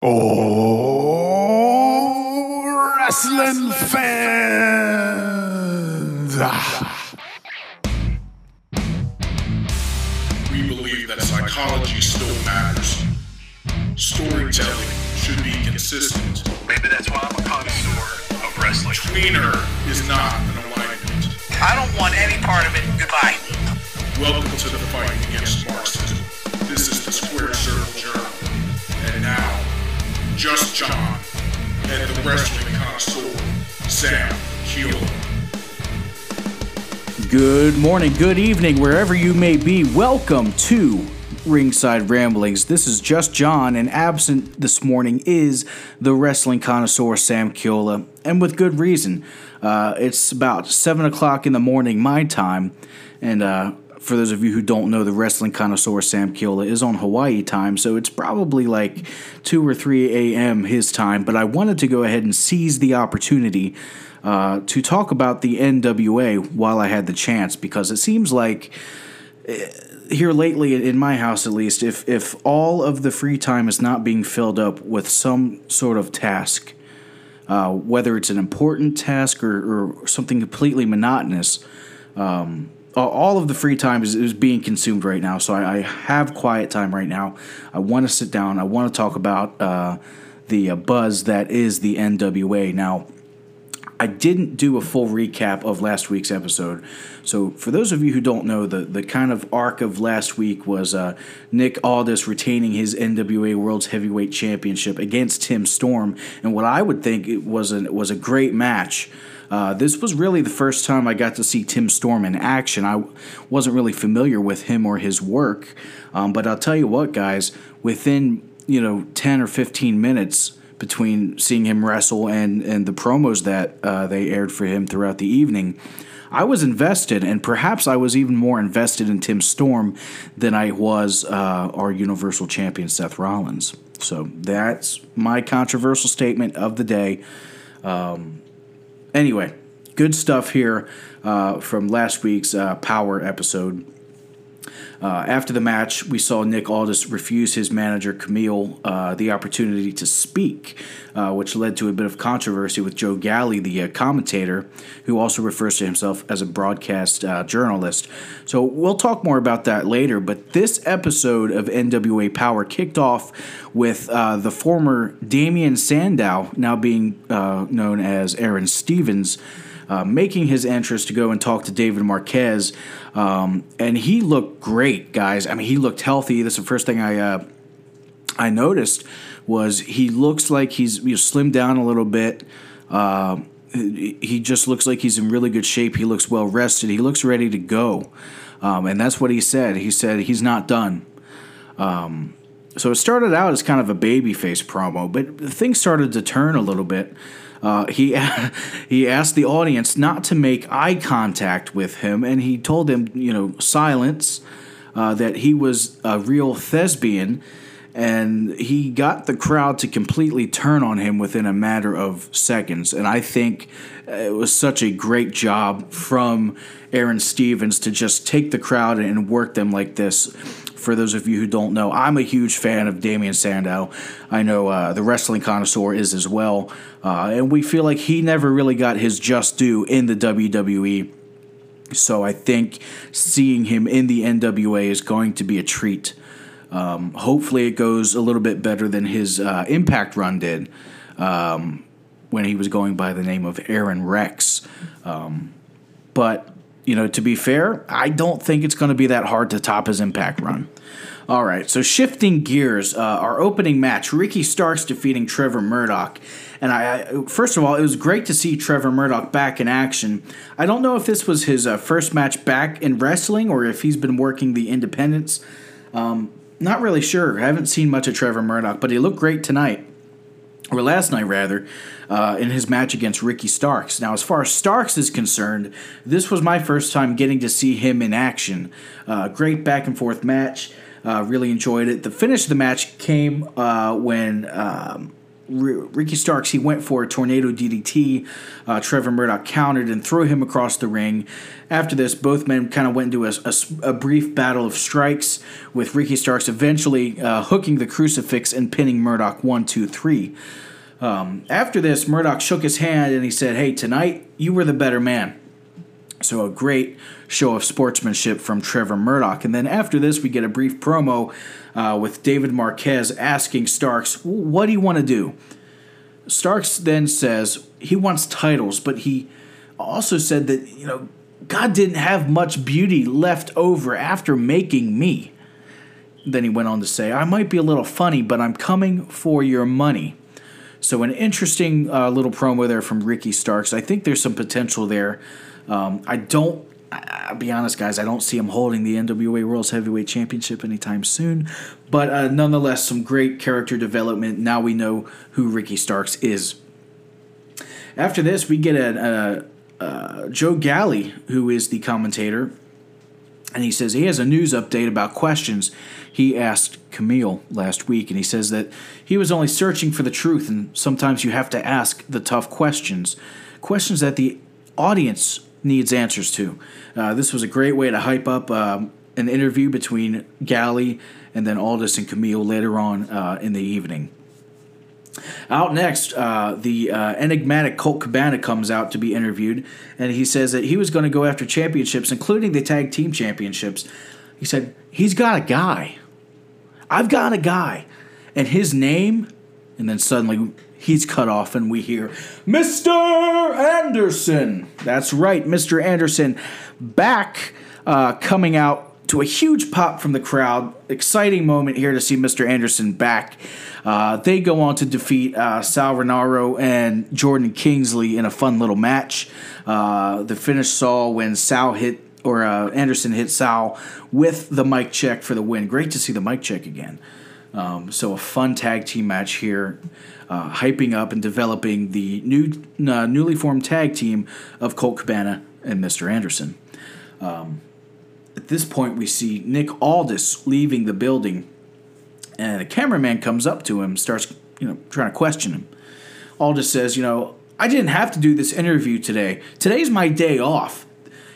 Oh, wrestling Good morning, good evening, wherever you may be. Welcome to Ringside Ramblings. This is just John, and absent this morning is the wrestling connoisseur Sam Kiola, and with good reason. Uh, it's about 7 o'clock in the morning, my time, and uh, for those of you who don't know, the wrestling connoisseur Sam Kiola is on Hawaii time, so it's probably like 2 or 3 a.m. his time, but I wanted to go ahead and seize the opportunity uh, to talk about the NWA while I had the chance because it seems like eh, here lately in my house at least if if all of the free time is not being filled up with some sort of task uh, whether it's an important task or, or something completely monotonous um, all of the free time is, is being consumed right now. So I, I have quiet time right now. I want to sit down. I want to talk about uh, the uh, buzz that is the nwa now I didn't do a full recap of last week's episode. So, for those of you who don't know, the, the kind of arc of last week was uh, Nick Aldis retaining his NWA World's Heavyweight Championship against Tim Storm, and what I would think it was a, was a great match. Uh, this was really the first time I got to see Tim Storm in action. I wasn't really familiar with him or his work, um, but I'll tell you what, guys, within you know ten or fifteen minutes between seeing him wrestle and and the promos that uh, they aired for him throughout the evening. I was invested, and perhaps I was even more invested in Tim Storm than I was uh, our Universal Champion Seth Rollins. So that's my controversial statement of the day. Um, anyway, good stuff here uh, from last week's uh, Powerrr episode. Uh, after the match, we saw Nick Aldis refuse his manager Camille uh, the opportunity to speak, uh, which led to a bit of controversy with Joe Galli, the uh, commentator, who also refers to himself as a broadcast uh, journalist. So we'll talk more about that later. But this episode of NWA Powerrr kicked off with the former Damien Sandow, now being known as Aaron Stevens uh, making his entrance to go and talk to David Marquez. Um, and he looked great, guys. I mean, he looked healthy. That's the first thing I uh, I noticed was he looks like he's you know, slimmed down a little bit. Uh, he just looks like he's in really good shape. He looks well rested. He looks ready to go. Um, and that's what he said. He said he's not done. Um, so it started out as kind of a babyface promo, but things started to turn a little bit. Uh, he he asked the audience not to make eye contact with him, and he told them, you know, silence. Uh, that he was a real thespian, and he got the crowd to completely turn on him within a matter of seconds. And I think it was such a great job from Aaron Stevens to just take the crowd and work them like this for those of you who don't know, I'm a huge fan of Damien Sandow. I know uh, the wrestling connoisseur is as well. Uh, and we feel like he never really got his just due in the WWE. So I think seeing him in the NWA is going to be a treat. Um, hopefully, it goes a little bit better than his uh, Impact run did um, when he was going by the name of Aaron Rex. Um, but you know, to be fair, I don't think it's going to be that hard to top his impact run. All right, so shifting gears, uh, our opening match: Ricky Starks defeating Trevor Murdoch. And I, I, first of all, it was great to see Trevor Murdoch back in action. I don't know if this was his uh, first match back in wrestling or if he's been working the independents. Um, not really sure. I haven't seen much of Trevor Murdoch, but he looked great tonight or last night rather, uh, in his match against Ricky Starks. Now, as far as Starks is concerned, this was my first time getting to see him in action. Uh, great back and forth match. Uh, really enjoyed it. The finish of the match came uh, when um, Ricky Starks he went for a tornado DDT. Uh, Trevor Murdoch countered and threw him across the ring. After this, both men kind of went into a, a, a, brief battle of strikes, with Ricky Starks eventually uh, hooking the crucifix and pinning Murdoch one, two, three. Um, after this, Murdoch shook his hand and he said, "Hey, tonight you were the better man." So a great show of sportsmanship from Trevor Murdoch. And then after this, we get a brief promo uh, with David Marquez asking Starks, What do you want to do? Starks then says he wants titles, but he also said that, you know, God didn't have much beauty left over after making me. Then he went on to say, I might be a little funny, but I'm coming for your money. So, an interesting uh, little promo there from Ricky Starks. I think there's some potential there. Um, I don't I'll be honest, guys, I don't see him holding the NWA World's Heavyweight Championship anytime soon. But uh, nonetheless, some great character development. Now we know who Ricky Starks is. After this, we get a, a, a Joe Galli, who is the commentator, and he says he has a news update about questions he asked Camille last week, and he says that he was only searching for the truth, and sometimes you have to ask the tough questions, questions that the audience needs answers to. Uh, this was a great way to hype up um, an interview between Galli and then Aldis and Camille later on uh, in the evening. Out next, uh, the uh, enigmatic Colt Cabana comes out to be interviewed, and he says that he was going to go after championships, including the tag team championships. He said, He's got a guy. I've got a guy. And his name, and then suddenly he's cut off, and we hear, Mr. Anderson. That's right, Mr. Anderson back uh, coming out to a huge pop from the crowd. Exciting moment here to see Mr. Anderson back. Uh, they go on to defeat uh, Sal Rinauro and Jordan Kingsley in a fun little match. Uh, the finish saw when Sal hit or uh, Anderson hit Sal with the mic check for the win. Great to see the mic check again. Um, so a fun tag team match here uh, hyping up and developing the new uh, newly formed tag team of Colt Cabana and Mr. Anderson. Um, at this point, we see Nick Aldis leaving the building, and a cameraman comes up to him, starts you know trying to question him. Aldis says, "You know, I didn't have to do this interview today. Today's my day off.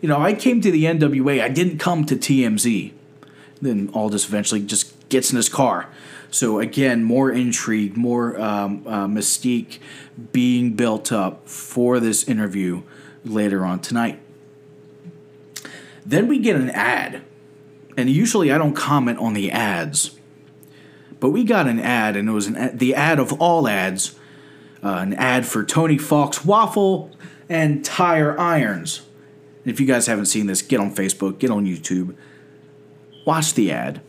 You know, I came to the NWA. I didn't come to TMZ." Then Aldis eventually just gets in his car so again, more intrigue, more um, uh, mystique being built up for this interview later on tonight. Then we get an ad, and usually I don't comment on the ads, but we got an ad, and it was ad, the ad of all ads, uh, an ad for Tony Fox waffle and tire irons. And if you guys haven't seen this, get on Facebook, get on YouTube, watch the ad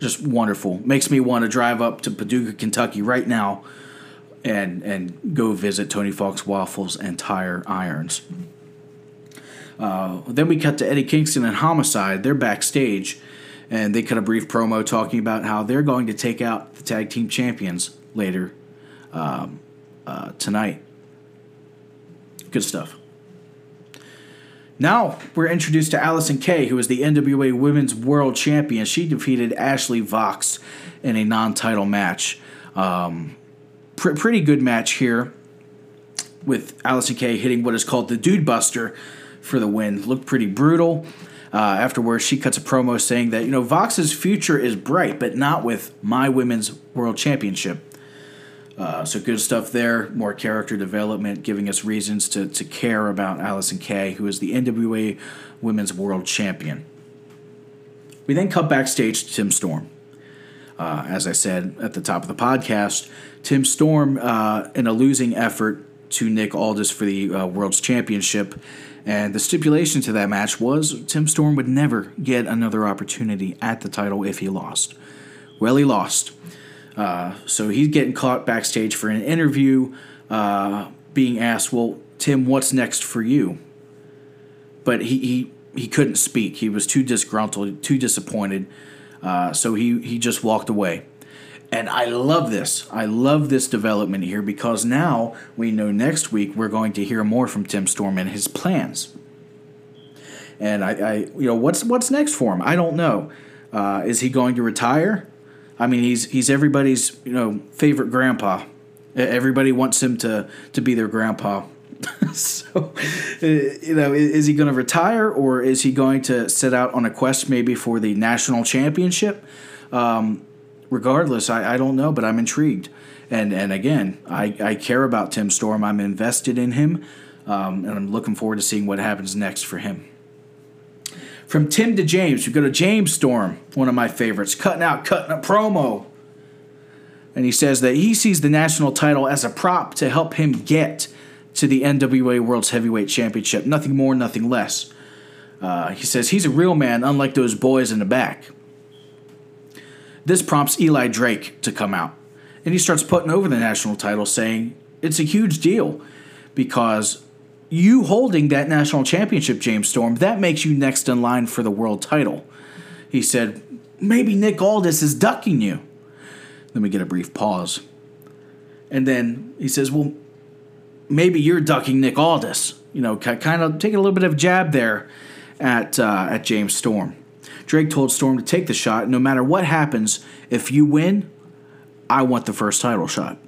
just wonderful. Makes me want to drive up to Paducah, Kentucky right now and and go visit Tony Fox Waffles and Tire Irons. Uh, then we cut to Eddie Kingston and Homicide. They're backstage, and they cut a brief promo talking about how they're going to take out the tag team champions later um, uh, tonight. Good stuff. Now we're introduced to Allysin Kay, who is the NWA Women's World Champion. She defeated Ashley Vox in a non-title match. Um, pr- pretty good match here, with Allysin Kay hitting what is called the Dude Buster for the win. Looked pretty brutal. Uh, afterwards, she cuts a promo saying that you know Vox's future is bright, but not with my Women's World Championship. Uh, so good stuff there. More character development, giving us reasons to, to care about Allysin Kay, who is the NWA Women's World Champion. We then cut backstage to Tim Storm. Uh, as I said at the top of the podcast, Tim Storm uh, in a losing effort to Nick Aldis for the uh, World's Championship. And the stipulation to that match was Tim Storm would never get another opportunity at the title if he lost. Well, he lost. Uh, so he's getting caught backstage for an interview, uh, being asked, "Well, Tim, what's next for you?" But he he, he couldn't speak. He was too disgruntled, too disappointed. Uh, so he he just walked away. And I love this. I love this development here because now we know next week we're going to hear more from Tim Storm and his plans. And I, I you know, what's what's next for him? I don't know. Uh, is he going to retire? I mean, he's he's everybody's you know favorite grandpa, Everybody wants him to to be their grandpa. so, uh, you know, is he going to retire or is he going to set out on a quest maybe for the national championship? Um, regardless, I, I don't know, but I'm intrigued. And and again, I, I care about Tim Storm. I'm invested in him, um, and I'm looking forward to seeing what happens next for him. From Tim to James, we go to James Storm, one of my favorites, cutting out, cutting a promo. And he says that he sees the national title as a prop to help him get to the NWA World's Heavyweight Championship. Nothing more, nothing less. Uh, he says he's a real man, unlike those boys in the back. This prompts Eli Drake to come out. And he starts putting over the national title, saying it's a huge deal because you holding that national championship, James Storm, that makes you next in line for the world title. He said, maybe Nick Aldis is ducking you. Then we get a brief pause. And then he says, well, maybe you're ducking Nick Aldis. You know, kind of taking a little bit of jab there at uh, at James Storm. Drake told Storm to take the shot. No matter what happens, if you win, I want the first title shot.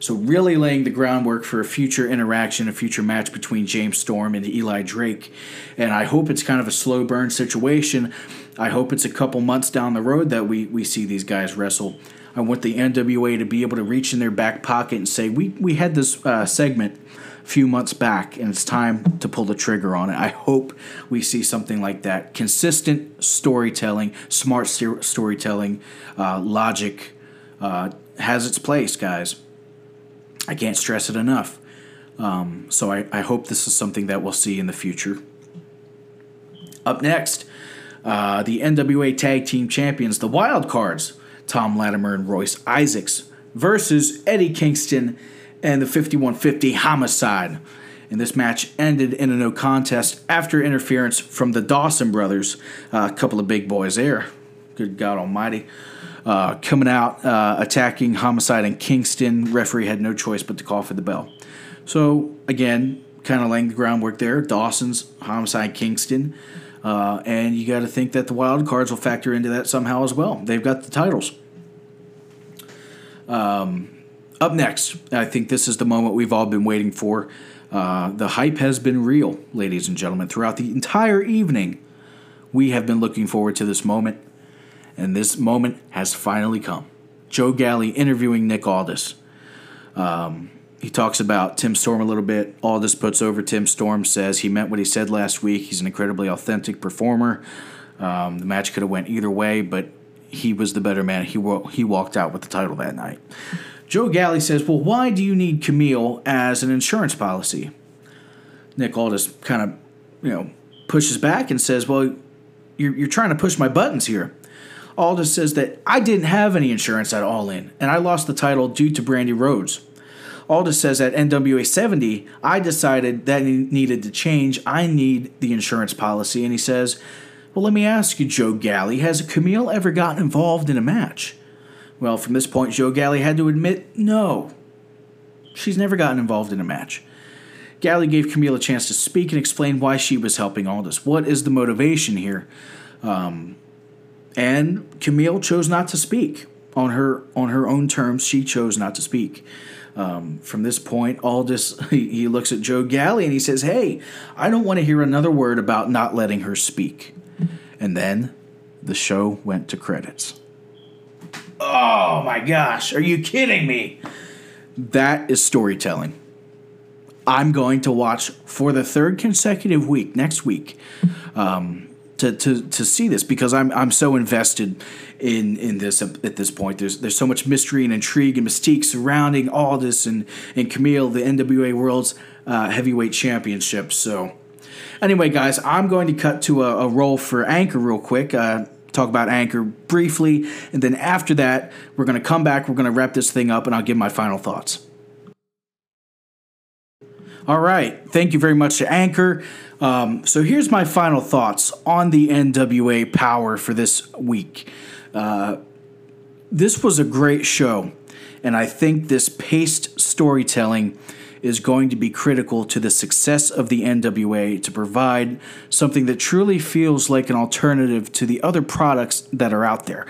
So, really laying the groundwork for a future interaction, a future match between James Storm and Eli Drake. And I hope it's kind of a slow burn situation. I hope it's a couple months down the road that we, we see these guys wrestle. I want the NWA to be able to reach in their back pocket and say, We, we had this uh, segment a few months back, and it's time to pull the trigger on it. I hope we see something like that. Consistent storytelling, smart storytelling, uh, logic uh, has its place, guys. I can't stress it enough. Um, so I, I hope this is something that we'll see in the future. Up next, uh, the NWA Tag Team Champions, the Wild Cards Tom Latimer and Royce Isaacs versus Eddie Kingston and the 5150 Homicide. And this match ended in a no contest after interference from the Dawson brothers, a couple of big boys there. Good God Almighty. Uh, coming out, uh, attacking Homicide in Kingston. Referee had no choice but to call for the bell. So, again, kind of laying the groundwork there. Dawson's Homicide Kingston. Uh, and you got to think that the wild cards will factor into that somehow as well. They've got the titles. Um, up next, I think this is the moment we've all been waiting for. Uh, the hype has been real, ladies and gentlemen. Throughout the entire evening, we have been looking forward to this moment, and this moment has finally come. Joe Galli interviewing Nick Aldis. Um, he talks about Tim Storm a little bit. Aldis puts over Tim Storm, says he meant what he said last week. He's an incredibly authentic performer. Um, the match could have went either way, but he was the better man. He he walked out with the title that night. Joe Galli says, "Well, why do you need Camille as an insurance policy?" Nick Aldis kind of, you know, pushes back and says, "Well, you're, you're trying to push my buttons here." Aldis says that I didn't have any insurance at All In, and I lost the title due to Brandi Rhodes. Aldis says at NWA 70, I decided that needed to change. I need the insurance policy. And he says, Well, let me ask you, Joe Galli, has Camille ever gotten involved in a match? Well, from this point, Joe Galli had to admit no. She's never gotten involved in a match. Galli gave Camille a chance to speak and explain why she was helping Aldis. What is the motivation here? Um, and Camille chose not to speak on her on her own terms. She chose not to speak. Um, from this point, Aldis he, looks at Joe Galli and he says, "Hey, I don't want to hear another word about not letting her speak." And then the show went to credits. Oh my gosh, are you kidding me? That is storytelling. I'm going to watch for the third consecutive week next week. Um, to, to, to see this because I'm I'm so invested in in this at this point. There's there's so much mystery and intrigue and mystique surrounding all this and and Camille, the NWA World's uh, Heavyweight Championship. So anyway, guys, I'm going to cut to a, a roll for Anchor real quick. Uh, talk about Anchor briefly, and then after that, we're going to come back. We're going to wrap this thing up, and I'll give my final thoughts. All right. Thank you very much to Anchor. Um, so here's my final thoughts on the NWA Powerrr for this week. Uh, this was a great show, and I think this paced storytelling is going to be critical to the success of the NWA to provide something that truly feels like an alternative to the other products that are out there.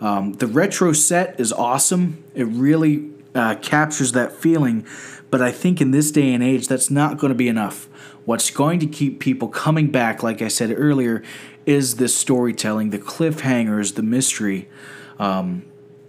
Um, the retro set is awesome. It really uh, captures that feeling. But I think in this day and age, that's not going to be enough. What's going to keep people coming back, like I said earlier, is this storytelling, the cliffhangers, the mystery. Um,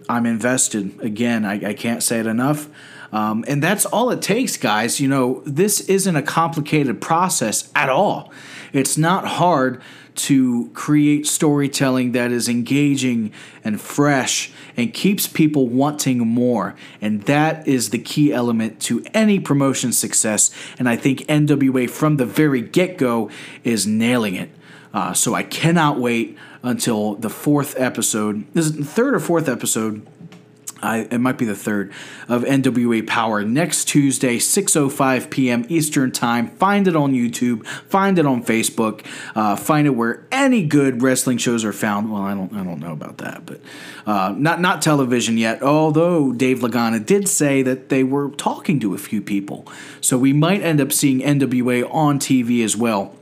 I'm invested. Again, I, I can't say it enough. Um, and that's all it takes, guys. You know, this isn't a complicated process at all. It's not hard to create storytelling that is engaging and fresh and keeps people wanting more. And that is the key element to any promotion success. And I think NWA from the very get go is nailing it. Uh, so I cannot wait until the fourth episode. This is the third or fourth episode I, it might be the third of NWA Powerrr next Tuesday, 6:05 p.m. Eastern Time. Find it on YouTube. Find it on Facebook. Uh, find it where any good wrestling shows are found. Well, I don't, I don't know about that, but uh, not not television yet. Although Dave Lagana did say that they were talking to a few people, so we might end up seeing NWA on TV as well.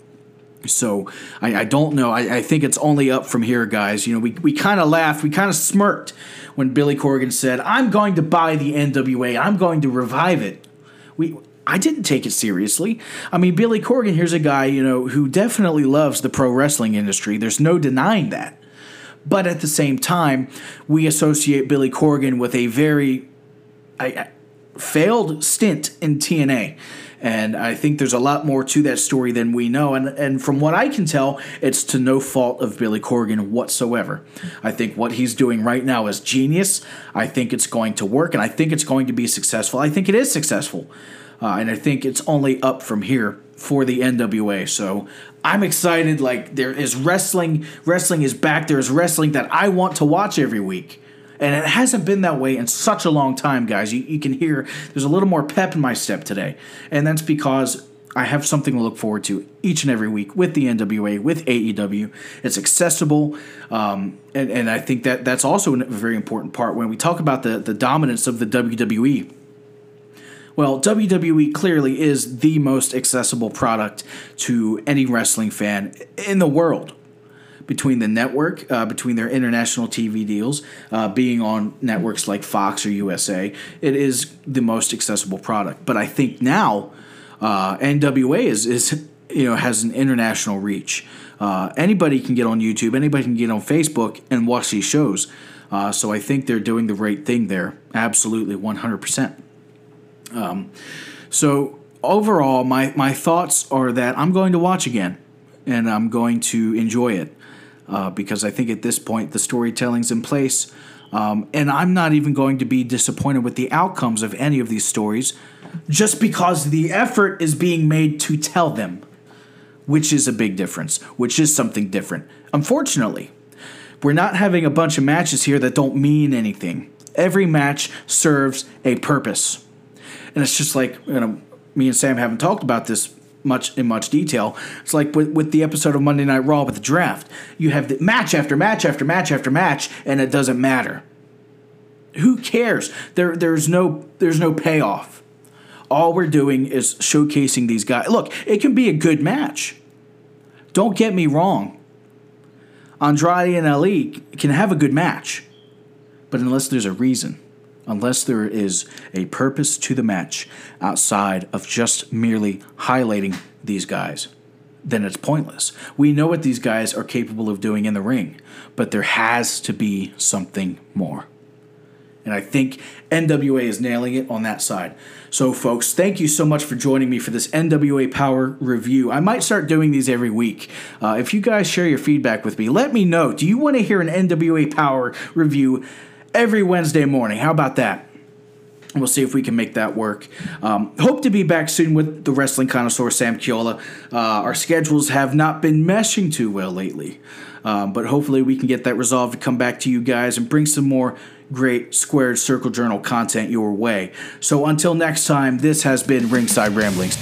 So I, I don't know. I, I, think it's only up from here, guys. You know, we, we kind of laughed, we kind of smirked when Billy Corgan said, "I'm going to buy the NWA. I'm going to revive it." We I didn't take it seriously. I mean, Billy Corgan here's a guy, you know, who definitely loves the pro wrestling industry. There's no denying that. But at the same time, we associate Billy Corgan with a very I, failed stint in TNA. And I think there's a lot more to that story than we know. And, and from what I can tell, it's to no fault of Billy Corgan whatsoever. I think what he's doing right now is genius. I think it's going to work, and I think it's going to be successful. I think it is successful. Uh, and I think it's only up from here for the NWA. So I'm excited. Like there is wrestling. Wrestling is back. There is wrestling that I want to watch every week. And it hasn't been that way in such a long time, guys. You, you can hear there's a little more pep in my step today. And that's because I have something to look forward to each and every week with the NWA, with AEW. It's accessible, um, and, and I think that that's also a very important part when we talk about the, the dominance of the WWE. Well, WWE clearly is the most accessible product to any wrestling fan in the world between the network, uh, between their international TV deals, uh, being on networks like Fox or USA, it is the most accessible product. But I think now uh, NWA is is you know has an international reach. Uh, anybody can get on YouTube, anybody can get on Facebook and watch these shows. Uh, so I think they're doing the right thing there. Absolutely, one hundred percent. Um, so overall, my my thoughts are that I'm going to watch again, and I'm going to enjoy it uh, because I think at this point the storytelling's in place. Um, and I'm not even going to be disappointed with the outcomes of any of these stories just because the effort is being made to tell them, which is a big difference, which is something different. Unfortunately, we're not having a bunch of matches here that don't mean anything. Every match serves a purpose. And it's just like, you know, me and Sam haven't talked about this much in much detail. It's like with, with the episode of Monday Night Raw with the draft. You have the match after match after match after match, and it doesn't matter. Who cares? There there's no there's no payoff. All we're doing is showcasing these guys. Look, it can be a good match. Don't get me wrong. Andrade and Ali can have a good match, but unless there's a reason unless there is a purpose to the match outside of just merely highlighting these guys, then it's pointless. We know what these guys are capable of doing in the ring, but there has to be something more. And I think NWA is nailing it on that side. So, folks, thank you so much for joining me for this NWA Powerrr review. I might start doing these every week. Uh, if you guys share your feedback with me, let me know. Do you want to hear an NWA Powerrr review every Wednesday morning. How about that? We'll see if we can make that work. Um, hope to be back soon with the wrestling connoisseur Sam Kiola. Uh, our schedules have not been meshing too well lately, um, but hopefully we can get that resolved to come back to you guys and bring some more great Squared Circle Journal content your way. So until next time, this has been Ringside Ramblings.